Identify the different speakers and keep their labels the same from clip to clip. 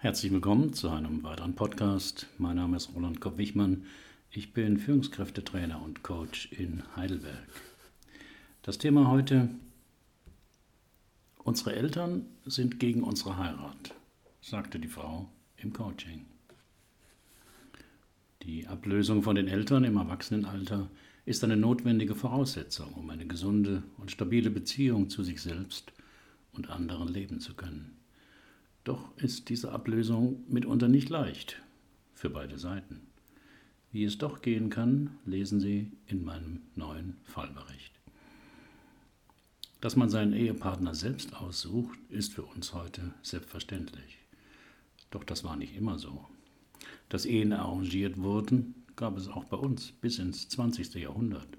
Speaker 1: Herzlich willkommen zu einem weiteren Podcast. Mein Name ist Roland Kopp-Wichmann. Ich bin Führungskräftetrainer und Coach in Heidelberg. Das Thema heute: Unsere Eltern sind gegen unsere Heirat, sagte die Frau im Coaching. Die Ablösung von den Eltern im Erwachsenenalter ist eine notwendige Voraussetzung, um eine gesunde und stabile Beziehung zu sich selbst und anderen leben zu können. Doch ist diese Ablösung mitunter nicht leicht für beide Seiten. Wie es doch gehen kann, lesen Sie in meinem neuen Fallbericht. Dass man seinen Ehepartner selbst aussucht, ist für uns heute selbstverständlich. Doch das war nicht immer so. Dass Ehen arrangiert wurden, gab es auch bei uns bis ins 20. Jahrhundert.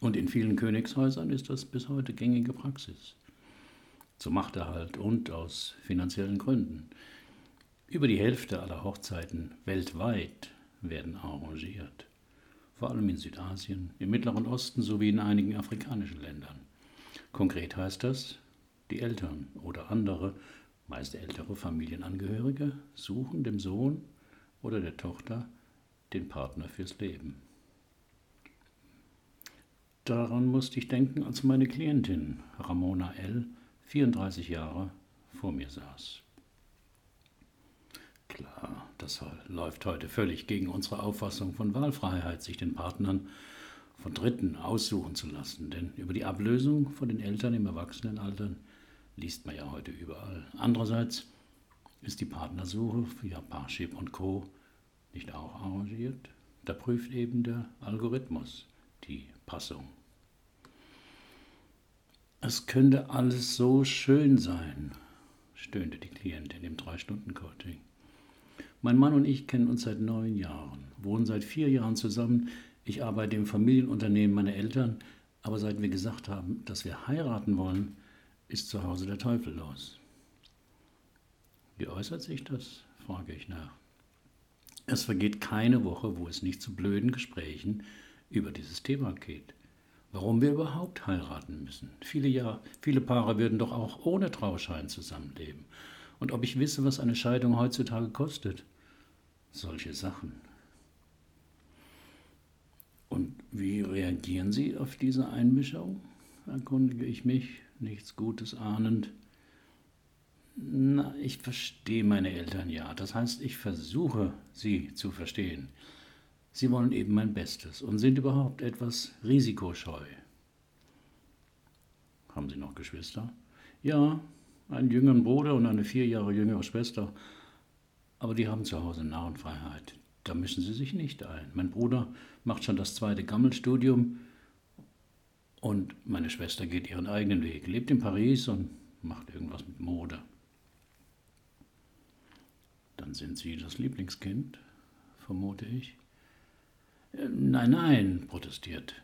Speaker 1: Und in vielen Königshäusern ist das bis heute gängige Praxis zum Machterhalt und aus finanziellen Gründen. Über die Hälfte aller Hochzeiten weltweit werden arrangiert, vor allem in Südasien, im Mittleren Osten sowie in einigen afrikanischen Ländern. Konkret heißt das, die Eltern oder andere, meist ältere Familienangehörige, suchen dem Sohn oder der Tochter den Partner fürs Leben. Daran musste ich denken, als meine Klientin Ramona L 34 Jahre vor mir saß. Klar, das läuft heute völlig gegen unsere Auffassung von Wahlfreiheit, sich den Partnern von Dritten aussuchen zu lassen, denn über die Ablösung von den Eltern im Erwachsenenalter liest man ja heute überall. Andererseits ist die Partnersuche via Parship und Co. nicht auch arrangiert? Da prüft eben der Algorithmus die Passung. Es könnte alles so schön sein, stöhnte die Klientin im Drei-Stunden-Coaching. Mein Mann und ich kennen uns seit neun Jahren, wohnen seit vier Jahren zusammen. Ich arbeite im Familienunternehmen meiner Eltern, aber seit wir gesagt haben, dass wir heiraten wollen, ist zu Hause der Teufel los. Wie äußert sich das? frage ich nach. Es vergeht keine Woche, wo es nicht zu blöden Gesprächen über dieses Thema geht warum wir überhaupt heiraten müssen. Viele, Jahr, viele Paare würden doch auch ohne Trauschein zusammenleben. Und ob ich wisse, was eine Scheidung heutzutage kostet. Solche Sachen. Und wie reagieren Sie auf diese Einmischung? erkundige ich mich, nichts Gutes ahnend. Na, ich verstehe meine Eltern ja. Das heißt, ich versuche, sie zu verstehen. Sie wollen eben mein Bestes und sind überhaupt etwas risikoscheu. Haben Sie noch Geschwister? Ja, einen jüngeren Bruder und eine vier Jahre jüngere Schwester. Aber die haben zu Hause Narrenfreiheit. Da mischen sie sich nicht ein. Mein Bruder macht schon das zweite Gammelstudium und meine Schwester geht ihren eigenen Weg, lebt in Paris und macht irgendwas mit Mode. Dann sind Sie das Lieblingskind, vermute ich. Nein, nein, protestiert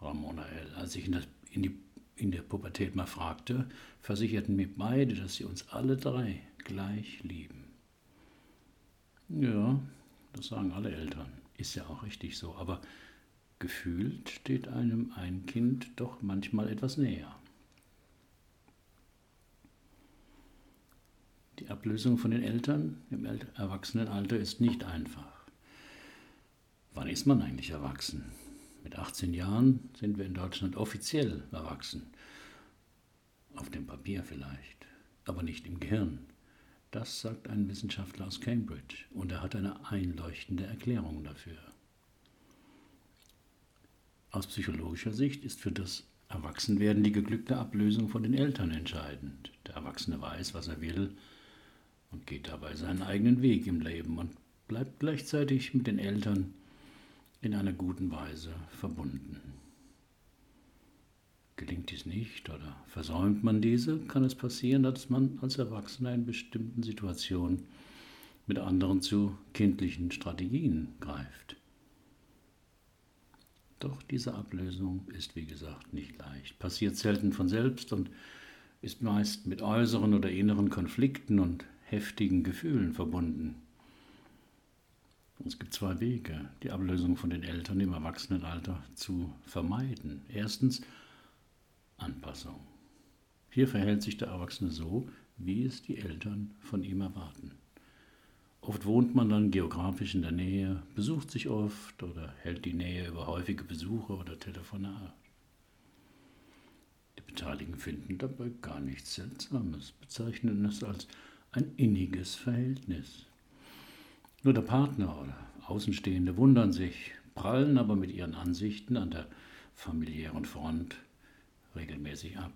Speaker 1: Ramona L. Als ich in, das, in, die, in der Pubertät mal fragte, versicherten mir beide, dass sie uns alle drei gleich lieben. Ja, das sagen alle Eltern. Ist ja auch richtig so. Aber gefühlt steht einem ein Kind doch manchmal etwas näher. Die Ablösung von den Eltern im Erwachsenenalter ist nicht einfach. Wann ist man eigentlich erwachsen? Mit 18 Jahren sind wir in Deutschland offiziell erwachsen. Auf dem Papier vielleicht, aber nicht im Gehirn. Das sagt ein Wissenschaftler aus Cambridge und er hat eine einleuchtende Erklärung dafür. Aus psychologischer Sicht ist für das Erwachsenwerden die geglückte Ablösung von den Eltern entscheidend. Der Erwachsene weiß, was er will und geht dabei seinen eigenen Weg im Leben und bleibt gleichzeitig mit den Eltern in einer guten Weise verbunden. Gelingt dies nicht oder versäumt man diese, kann es passieren, dass man als Erwachsener in bestimmten Situationen mit anderen zu kindlichen Strategien greift. Doch diese Ablösung ist, wie gesagt, nicht leicht, passiert selten von selbst und ist meist mit äußeren oder inneren Konflikten und heftigen Gefühlen verbunden. Es gibt zwei Wege, die Ablösung von den Eltern im Erwachsenenalter zu vermeiden. Erstens Anpassung. Hier verhält sich der Erwachsene so, wie es die Eltern von ihm erwarten. Oft wohnt man dann geografisch in der Nähe, besucht sich oft oder hält die Nähe über häufige Besuche oder Telefonate. Die Beteiligten finden dabei gar nichts Seltsames, bezeichnen es als ein inniges Verhältnis. Nur der Partner oder Außenstehende wundern sich, prallen aber mit ihren Ansichten an der familiären Front regelmäßig ab.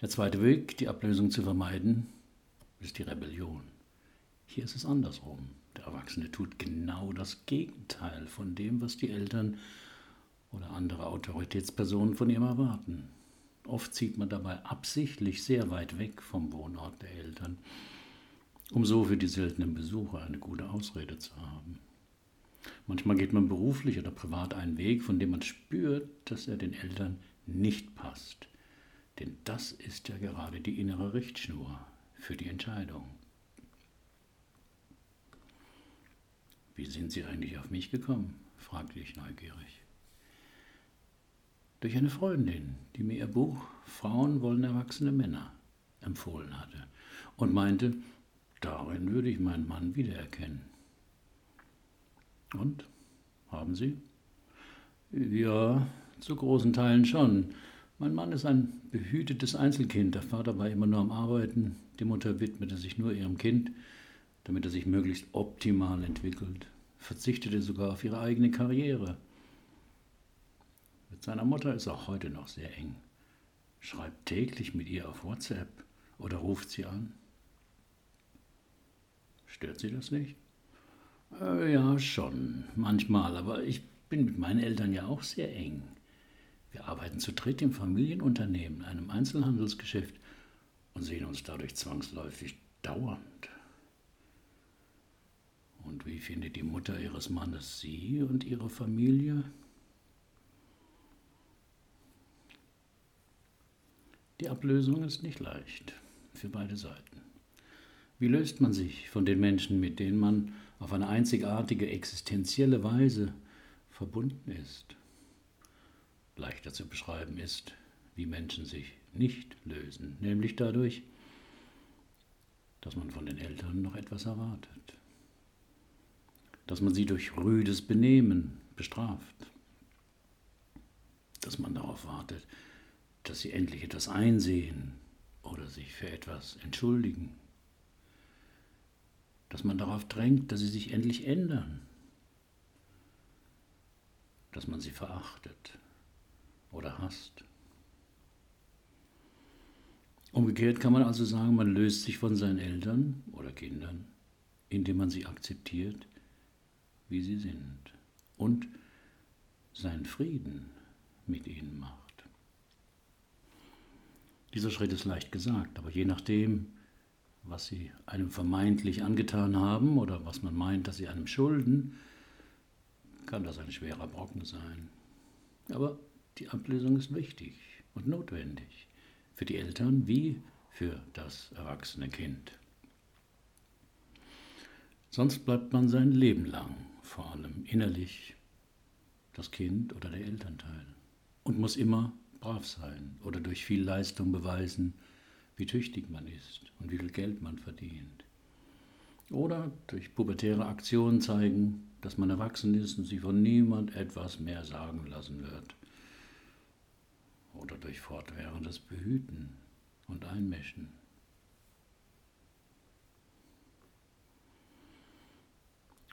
Speaker 1: Der zweite Weg, die Ablösung zu vermeiden, ist die Rebellion. Hier ist es andersrum. Der Erwachsene tut genau das Gegenteil von dem, was die Eltern oder andere Autoritätspersonen von ihm erwarten. Oft zieht man dabei absichtlich sehr weit weg vom Wohnort der Eltern, um so für die seltenen Besucher eine gute Ausrede zu haben. Manchmal geht man beruflich oder privat einen Weg, von dem man spürt, dass er den Eltern nicht passt. Denn das ist ja gerade die innere Richtschnur für die Entscheidung. Wie sind Sie eigentlich auf mich gekommen? fragte ich neugierig. Durch eine Freundin, die mir ihr Buch Frauen wollen erwachsene Männer empfohlen hatte und meinte, darin würde ich meinen Mann wiedererkennen. Und? Haben Sie? Ja, zu großen Teilen schon. Mein Mann ist ein behütetes Einzelkind. Der Vater war immer nur am Arbeiten. Die Mutter widmete sich nur ihrem Kind, damit er sich möglichst optimal entwickelt. Verzichtete sogar auf ihre eigene Karriere. Mit seiner Mutter ist auch heute noch sehr eng. Schreibt täglich mit ihr auf WhatsApp oder ruft sie an. Stört Sie das nicht? Äh, ja, schon, manchmal, aber ich bin mit meinen Eltern ja auch sehr eng. Wir arbeiten zu dritt im Familienunternehmen, einem Einzelhandelsgeschäft und sehen uns dadurch zwangsläufig dauernd. Und wie findet die Mutter ihres Mannes Sie und Ihre Familie? Die Ablösung ist nicht leicht für beide Seiten. Wie löst man sich von den Menschen, mit denen man auf eine einzigartige existenzielle Weise verbunden ist? Leichter zu beschreiben ist, wie Menschen sich nicht lösen, nämlich dadurch, dass man von den Eltern noch etwas erwartet, dass man sie durch rüdes Benehmen bestraft, dass man darauf wartet, dass sie endlich etwas einsehen oder sich für etwas entschuldigen dass man darauf drängt, dass sie sich endlich ändern, dass man sie verachtet oder hasst. Umgekehrt kann man also sagen, man löst sich von seinen Eltern oder Kindern, indem man sie akzeptiert, wie sie sind und seinen Frieden mit ihnen macht. Dieser Schritt ist leicht gesagt, aber je nachdem, was sie einem vermeintlich angetan haben oder was man meint, dass sie einem schulden, kann das ein schwerer Brocken sein. Aber die Ablösung ist wichtig und notwendig für die Eltern wie für das erwachsene Kind. Sonst bleibt man sein Leben lang, vor allem innerlich, das Kind oder der Elternteil und muss immer brav sein oder durch viel Leistung beweisen, wie tüchtig man ist und wie viel Geld man verdient. Oder durch pubertäre Aktionen zeigen, dass man erwachsen ist und sich von niemand etwas mehr sagen lassen wird. Oder durch fortwährendes Behüten und Einmischen.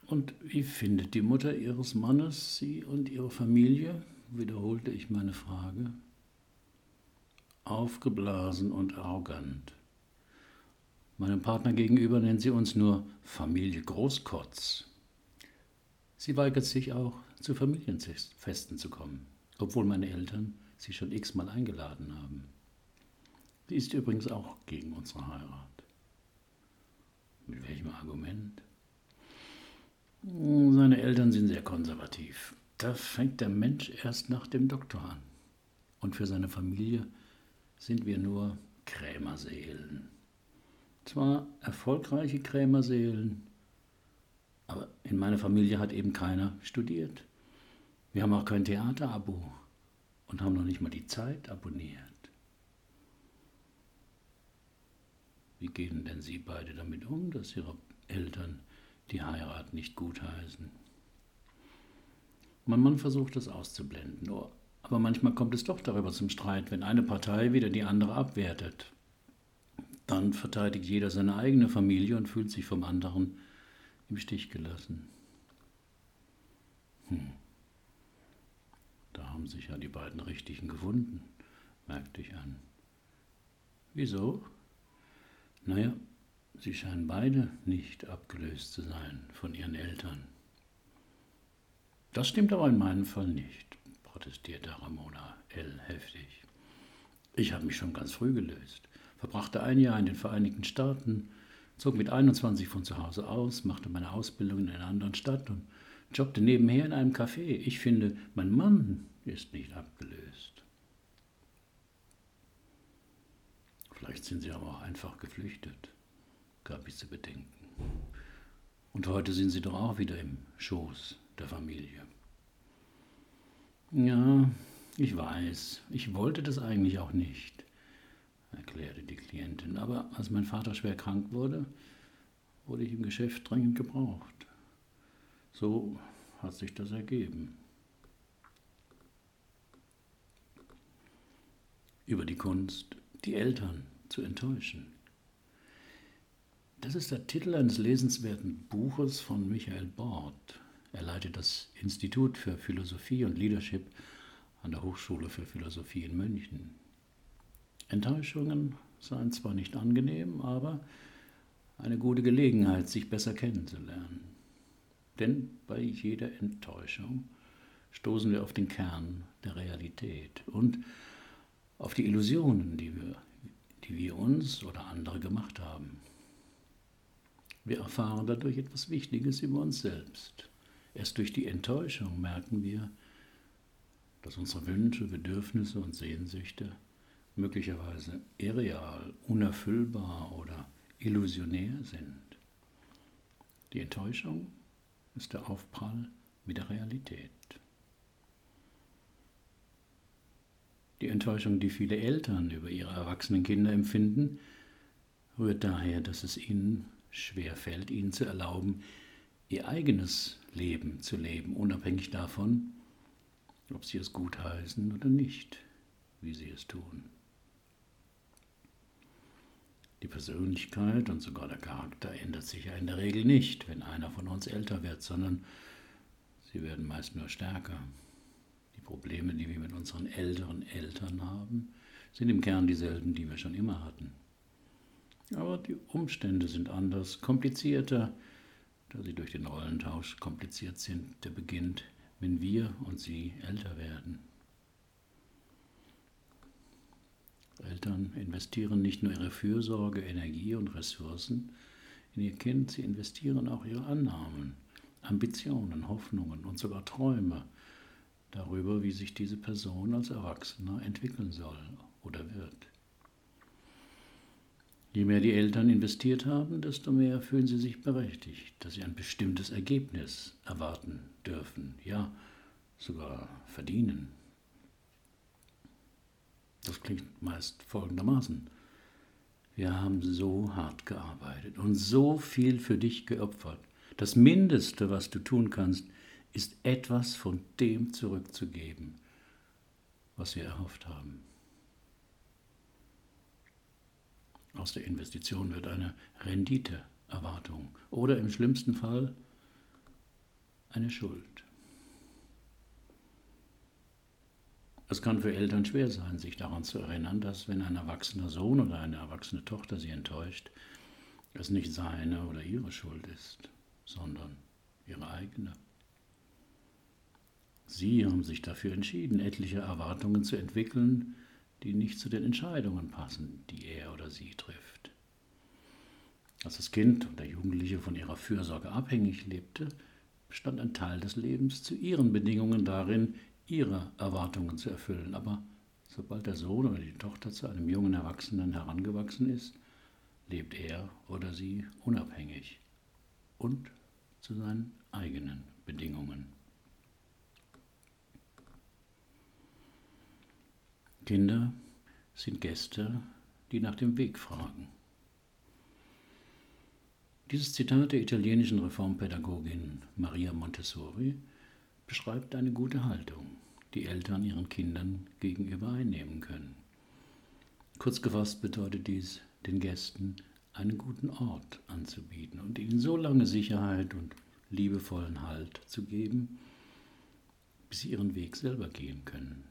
Speaker 1: Und wie findet die Mutter ihres Mannes sie und ihre Familie? wiederholte ich meine Frage aufgeblasen und arrogant. Meinem Partner gegenüber nennt sie uns nur Familie Großkotz. Sie weigert sich auch, zu Familienfesten zu kommen, obwohl meine Eltern sie schon x-mal eingeladen haben. Sie ist übrigens auch gegen unsere Heirat. Mit welchem Argument? Seine Eltern sind sehr konservativ. Da fängt der Mensch erst nach dem Doktor an. Und für seine Familie sind wir nur Krämerseelen. Zwar erfolgreiche Krämerseelen, aber in meiner Familie hat eben keiner studiert. Wir haben auch kein Theaterabo und haben noch nicht mal die Zeit abonniert. Wie gehen denn Sie beide damit um, dass Ihre Eltern die Heirat nicht gutheißen? Mein Mann versucht das auszublenden, aber manchmal kommt es doch darüber zum Streit, wenn eine Partei wieder die andere abwertet. Dann verteidigt jeder seine eigene Familie und fühlt sich vom anderen im Stich gelassen. Hm. Da haben sich ja die beiden Richtigen gefunden, merkte ich an. Wieso? Naja, sie scheinen beide nicht abgelöst zu sein von ihren Eltern. Das stimmt aber in meinem Fall nicht, protestierte Ramona L. heftig. Ich habe mich schon ganz früh gelöst, verbrachte ein Jahr in den Vereinigten Staaten, zog mit 21 von zu Hause aus, machte meine Ausbildung in einer anderen Stadt und jobbte nebenher in einem Café. Ich finde, mein Mann ist nicht abgelöst. Vielleicht sind sie aber auch einfach geflüchtet, gab ich zu bedenken. Und heute sind sie doch auch wieder im Schoß der Familie. Ja, ich weiß, ich wollte das eigentlich auch nicht, erklärte die Klientin. Aber als mein Vater schwer krank wurde, wurde ich im Geschäft dringend gebraucht. So hat sich das ergeben. Über die Kunst, die Eltern zu enttäuschen. Das ist der Titel eines lesenswerten Buches von Michael Bort. Er leitet das Institut für Philosophie und Leadership an der Hochschule für Philosophie in München. Enttäuschungen seien zwar nicht angenehm, aber eine gute Gelegenheit, sich besser kennenzulernen. Denn bei jeder Enttäuschung stoßen wir auf den Kern der Realität und auf die Illusionen, die wir, die wir uns oder andere gemacht haben. Wir erfahren dadurch etwas Wichtiges über uns selbst. Erst durch die Enttäuschung merken wir, dass unsere Wünsche, Bedürfnisse und Sehnsüchte möglicherweise irreal, unerfüllbar oder illusionär sind. Die Enttäuschung ist der Aufprall mit der Realität. Die Enttäuschung, die viele Eltern über ihre erwachsenen Kinder empfinden, rührt daher, dass es ihnen schwer fällt, ihnen zu erlauben, ihr eigenes Leben zu leben, unabhängig davon, ob sie es gutheißen oder nicht, wie sie es tun. Die Persönlichkeit und sogar der Charakter ändert sich ja in der Regel nicht, wenn einer von uns älter wird, sondern sie werden meist nur stärker. Die Probleme, die wir mit unseren älteren Eltern haben, sind im Kern dieselben, die wir schon immer hatten. Aber die Umstände sind anders, komplizierter, da sie durch den Rollentausch kompliziert sind, der beginnt, wenn wir und sie älter werden. Eltern investieren nicht nur ihre Fürsorge, Energie und Ressourcen in ihr Kind, sie investieren auch ihre Annahmen, Ambitionen, Hoffnungen und sogar Träume darüber, wie sich diese Person als Erwachsener entwickeln soll oder wird. Je mehr die Eltern investiert haben, desto mehr fühlen sie sich berechtigt, dass sie ein bestimmtes Ergebnis erwarten dürfen, ja sogar verdienen. Das klingt meist folgendermaßen. Wir haben so hart gearbeitet und so viel für dich geopfert. Das Mindeste, was du tun kannst, ist etwas von dem zurückzugeben, was wir erhofft haben. Aus der Investition wird eine Renditeerwartung oder im schlimmsten Fall eine Schuld. Es kann für Eltern schwer sein, sich daran zu erinnern, dass wenn ein erwachsener Sohn oder eine erwachsene Tochter sie enttäuscht, es nicht seine oder ihre Schuld ist, sondern ihre eigene. Sie haben sich dafür entschieden, etliche Erwartungen zu entwickeln, die nicht zu den Entscheidungen passen, die er oder sie trifft. Als das Kind und der Jugendliche von ihrer Fürsorge abhängig lebte, bestand ein Teil des Lebens zu ihren Bedingungen darin, ihre Erwartungen zu erfüllen. Aber sobald der Sohn oder die Tochter zu einem jungen Erwachsenen herangewachsen ist, lebt er oder sie unabhängig und zu seinen eigenen Bedingungen. Kinder sind Gäste, die nach dem Weg fragen. Dieses Zitat der italienischen Reformpädagogin Maria Montessori beschreibt eine gute Haltung, die Eltern ihren Kindern gegenüber einnehmen können. Kurz gefasst bedeutet dies, den Gästen einen guten Ort anzubieten und ihnen so lange Sicherheit und liebevollen Halt zu geben, bis sie ihren Weg selber gehen können.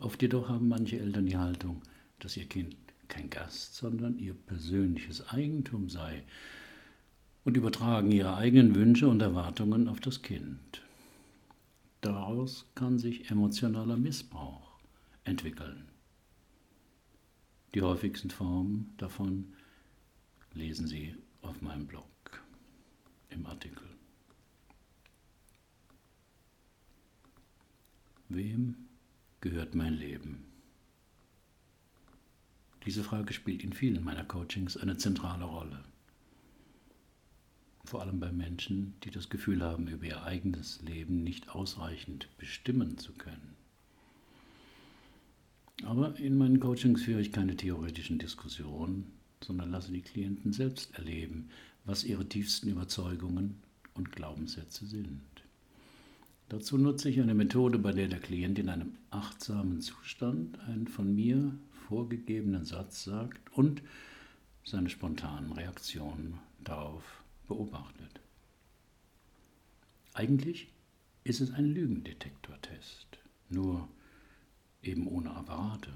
Speaker 1: Oft jedoch haben manche Eltern die Haltung, dass ihr Kind kein Gast, sondern ihr persönliches Eigentum sei und übertragen ihre eigenen Wünsche und Erwartungen auf das Kind. Daraus kann sich emotionaler Missbrauch entwickeln. Die häufigsten Formen davon lesen Sie auf meinem Blog im Artikel. Wem gehört mein Leben? Diese Frage spielt in vielen meiner Coachings eine zentrale Rolle. Vor allem bei Menschen, die das Gefühl haben, über ihr eigenes Leben nicht ausreichend bestimmen zu können. Aber in meinen Coachings führe ich keine theoretischen Diskussionen, sondern lasse die Klienten selbst erleben, was ihre tiefsten Überzeugungen und Glaubenssätze sind. Dazu nutze ich eine Methode, bei der der Klient in einem achtsamen Zustand einen von mir vorgegebenen Satz sagt und seine spontanen Reaktionen darauf beobachtet. Eigentlich ist es ein Lügendetektortest, nur eben ohne Apparate.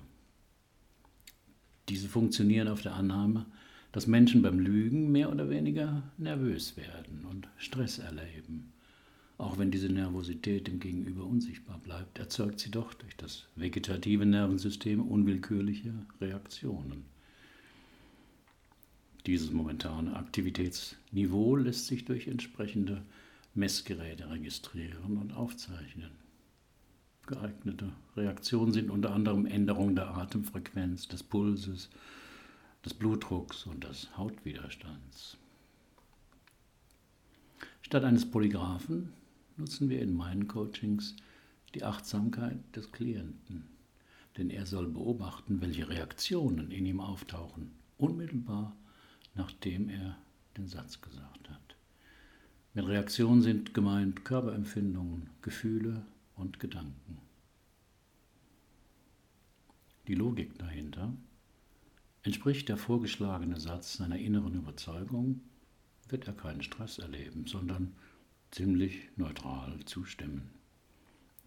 Speaker 1: Diese funktionieren auf der Annahme, dass Menschen beim Lügen mehr oder weniger nervös werden und Stress erleben. Auch wenn diese Nervosität dem Gegenüber unsichtbar bleibt, erzeugt sie doch durch das vegetative Nervensystem unwillkürliche Reaktionen. Dieses momentane Aktivitätsniveau lässt sich durch entsprechende Messgeräte registrieren und aufzeichnen. Geeignete Reaktionen sind unter anderem Änderung der Atemfrequenz, des Pulses, des Blutdrucks und des Hautwiderstands. Statt eines Polygraphen nutzen wir in meinen Coachings die Achtsamkeit des Klienten, denn er soll beobachten, welche Reaktionen in ihm auftauchen, unmittelbar nachdem er den Satz gesagt hat. Mit Reaktionen sind gemeint Körperempfindungen, Gefühle und Gedanken. Die Logik dahinter entspricht der vorgeschlagene Satz seiner inneren Überzeugung, wird er keinen Stress erleben, sondern ziemlich neutral zustimmen.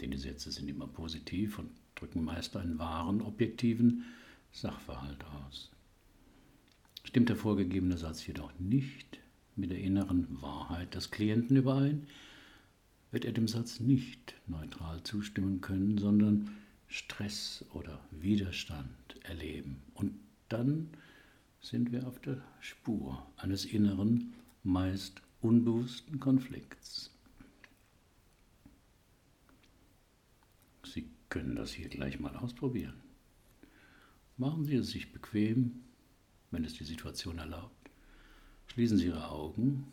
Speaker 1: Denn die Sätze sind immer positiv und drücken meist einen wahren, objektiven Sachverhalt aus. Stimmt der vorgegebene Satz jedoch nicht mit der inneren Wahrheit des Klienten überein, wird er dem Satz nicht neutral zustimmen können, sondern Stress oder Widerstand erleben. Und dann sind wir auf der Spur eines inneren, meist unbewussten Konflikts. Sie können das hier gleich mal ausprobieren. Machen Sie es sich bequem, wenn es die Situation erlaubt. Schließen Sie Ihre Augen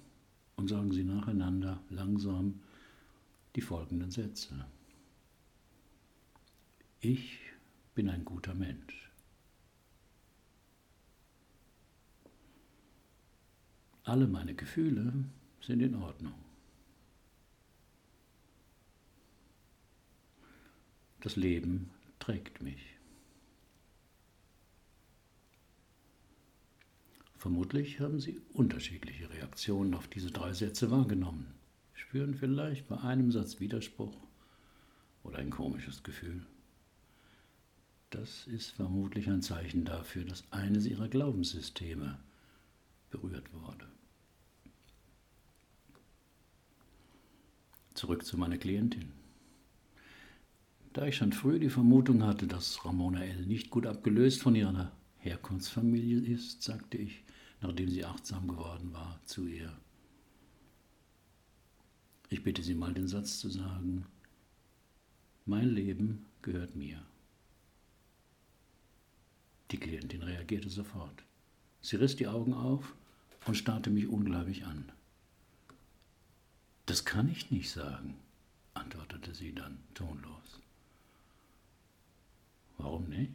Speaker 1: und sagen Sie nacheinander langsam die folgenden Sätze. Ich bin ein guter Mensch. Alle meine Gefühle sind in Ordnung. Das Leben trägt mich. Vermutlich haben Sie unterschiedliche Reaktionen auf diese drei Sätze wahrgenommen, spüren vielleicht bei einem Satz Widerspruch oder ein komisches Gefühl. Das ist vermutlich ein Zeichen dafür, dass eines Ihrer Glaubenssysteme berührt wurde. Zurück zu meiner Klientin. Da ich schon früh die Vermutung hatte, dass Ramona L. nicht gut abgelöst von ihrer Herkunftsfamilie ist, sagte ich, nachdem sie achtsam geworden war, zu ihr. Ich bitte Sie mal den Satz zu sagen, mein Leben gehört mir. Die Klientin reagierte sofort. Sie riss die Augen auf und starrte mich ungläubig an. Das kann ich nicht sagen, antwortete sie dann tonlos. Warum nicht?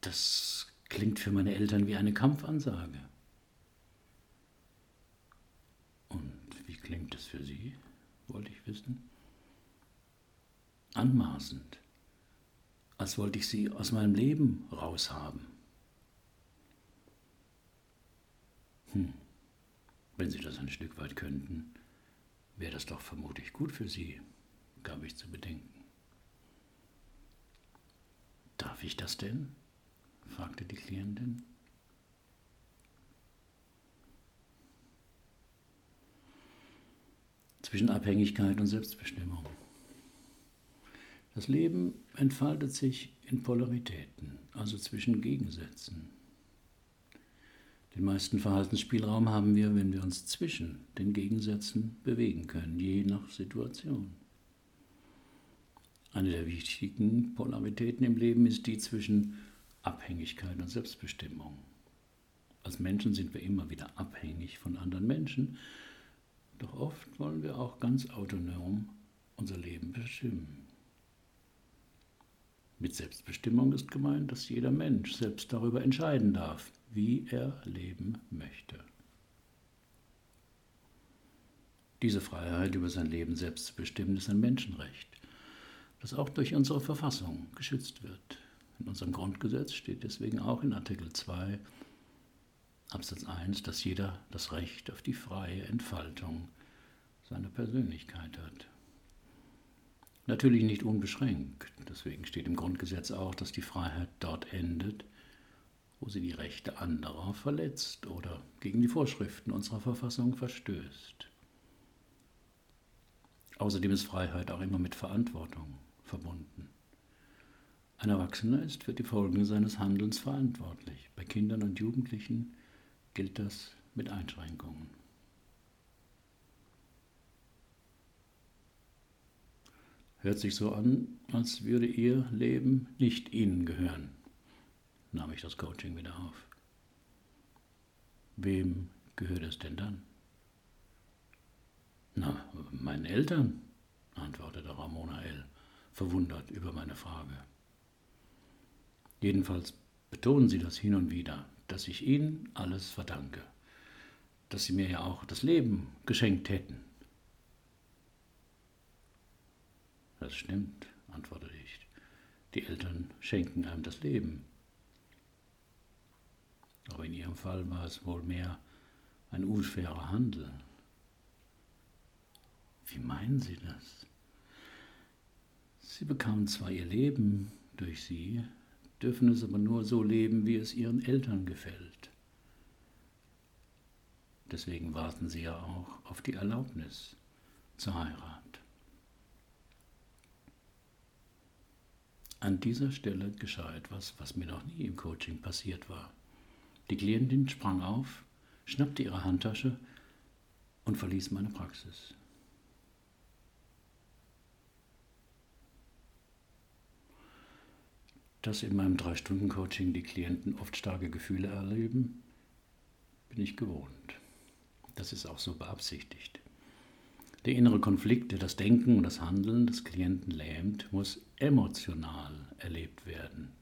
Speaker 1: Das klingt für meine Eltern wie eine Kampfansage. Und wie klingt es für Sie, wollte ich wissen. Anmaßend, als wollte ich Sie aus meinem Leben raushaben. Hm, wenn Sie das ein Stück weit könnten, wäre das doch vermutlich gut für Sie, gab ich zu bedenken. Darf ich das denn? fragte die Klientin. Zwischen Abhängigkeit und Selbstbestimmung. Das Leben entfaltet sich in Polaritäten, also zwischen Gegensätzen. Den meisten Verhaltensspielraum haben wir, wenn wir uns zwischen den Gegensätzen bewegen können, je nach Situation. Eine der wichtigen Polaritäten im Leben ist die zwischen Abhängigkeit und Selbstbestimmung. Als Menschen sind wir immer wieder abhängig von anderen Menschen, doch oft wollen wir auch ganz autonom unser Leben bestimmen. Mit Selbstbestimmung ist gemeint, dass jeder Mensch selbst darüber entscheiden darf, wie er leben möchte. Diese Freiheit, über sein Leben selbst zu bestimmen, ist ein Menschenrecht, das auch durch unsere Verfassung geschützt wird. In unserem Grundgesetz steht deswegen auch in Artikel 2 Absatz 1, dass jeder das Recht auf die freie Entfaltung seiner Persönlichkeit hat. Natürlich nicht unbeschränkt, deswegen steht im Grundgesetz auch, dass die Freiheit dort endet, wo sie die Rechte anderer verletzt oder gegen die Vorschriften unserer Verfassung verstößt. Außerdem ist Freiheit auch immer mit Verantwortung verbunden. Ein Erwachsener ist für die Folgen seines Handelns verantwortlich. Bei Kindern und Jugendlichen gilt das mit Einschränkungen. Hört sich so an, als würde Ihr Leben nicht Ihnen gehören, nahm ich das Coaching wieder auf. Wem gehört es denn dann? Na, meinen Eltern, antwortete Ramona L., verwundert über meine Frage. Jedenfalls betonen Sie das hin und wieder, dass ich Ihnen alles verdanke, dass Sie mir ja auch das Leben geschenkt hätten. Das stimmt, antwortete ich. Die Eltern schenken einem das Leben. Aber in Ihrem Fall war es wohl mehr ein unfairer Handel. Wie meinen Sie das? Sie bekamen zwar ihr Leben durch Sie, dürfen es aber nur so leben, wie es ihren Eltern gefällt. Deswegen warten sie ja auch auf die Erlaubnis zur Heirat. An dieser Stelle geschah etwas, was mir noch nie im Coaching passiert war. Die Klientin sprang auf, schnappte ihre Handtasche und verließ meine Praxis. dass in meinem Drei-Stunden-Coaching die Klienten oft starke Gefühle erleben, bin ich gewohnt. Das ist auch so beabsichtigt. Der innere Konflikt, der das Denken und das Handeln des Klienten lähmt, muss emotional erlebt werden.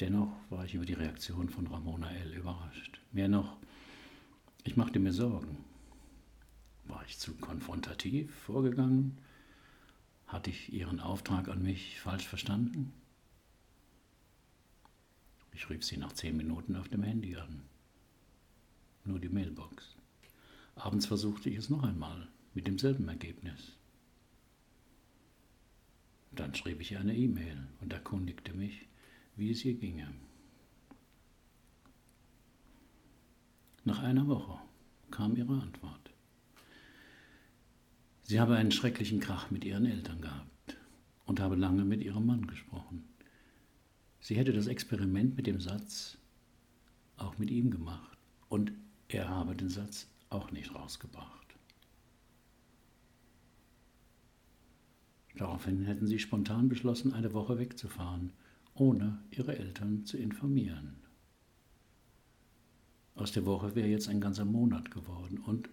Speaker 1: Dennoch war ich über die Reaktion von Ramona L. überrascht. Mehr noch, ich machte mir Sorgen. War ich zu konfrontativ vorgegangen? Hatte ich Ihren Auftrag an mich falsch verstanden? Ich rief sie nach zehn Minuten auf dem Handy an. Nur die Mailbox. Abends versuchte ich es noch einmal, mit demselben Ergebnis. Dann schrieb ich eine E-Mail und erkundigte mich, wie es ihr ginge. Nach einer Woche kam ihre Antwort. Sie habe einen schrecklichen Krach mit ihren Eltern gehabt und habe lange mit ihrem Mann gesprochen. Sie hätte das Experiment mit dem Satz auch mit ihm gemacht und er habe den Satz auch nicht rausgebracht. Daraufhin hätten sie spontan beschlossen, eine Woche wegzufahren, ohne ihre Eltern zu informieren. Aus der Woche wäre jetzt ein ganzer Monat geworden und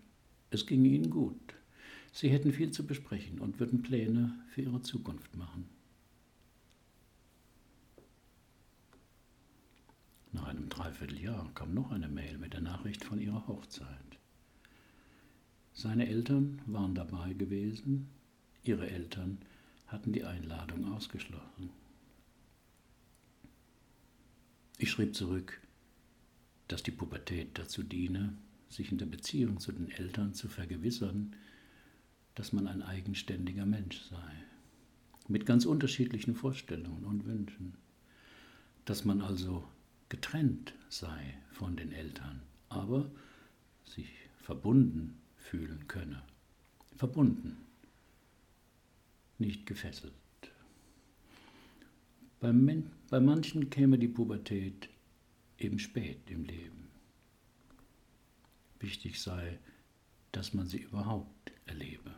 Speaker 1: es ging ihnen gut. Sie hätten viel zu besprechen und würden Pläne für ihre Zukunft machen. Dreivierteljahr kam noch eine Mail mit der Nachricht von ihrer Hochzeit. Seine Eltern waren dabei gewesen, ihre Eltern hatten die Einladung ausgeschlossen. Ich schrieb zurück, dass die Pubertät dazu diene, sich in der Beziehung zu den Eltern zu vergewissern, dass man ein eigenständiger Mensch sei, mit ganz unterschiedlichen Vorstellungen und Wünschen, dass man also getrennt sei von den Eltern, aber sich verbunden fühlen könne. Verbunden, nicht gefesselt. Bei, bei manchen käme die Pubertät eben spät im Leben. Wichtig sei, dass man sie überhaupt erlebe.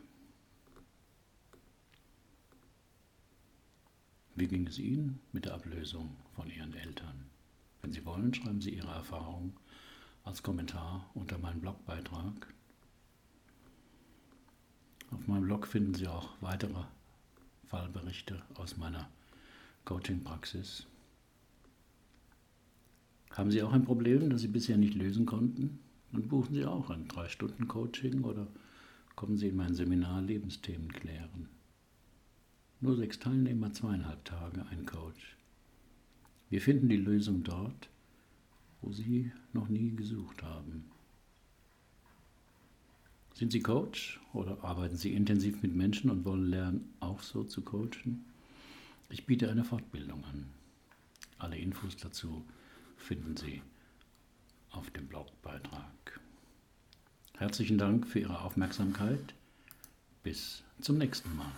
Speaker 1: Wie ging es Ihnen mit der Ablösung von Ihren Eltern? Wenn Sie wollen, schreiben Sie Ihre Erfahrung als Kommentar unter meinem Blogbeitrag. Auf meinem Blog finden Sie auch weitere Fallberichte aus meiner Coaching-Praxis. Haben Sie auch ein Problem, das Sie bisher nicht lösen konnten? Dann buchen Sie auch ein 3-Stunden-Coaching oder kommen Sie in mein Seminar Lebensthemen klären. Nur sechs Teilnehmer, zweieinhalb Tage, ein Coach. Wir finden die Lösung dort, wo Sie noch nie gesucht haben. Sind Sie Coach oder arbeiten Sie intensiv mit Menschen und wollen lernen, auch so zu coachen? Ich biete eine Fortbildung an. Alle Infos dazu finden Sie auf dem Blogbeitrag. Herzlichen Dank für Ihre Aufmerksamkeit. Bis zum nächsten Mal.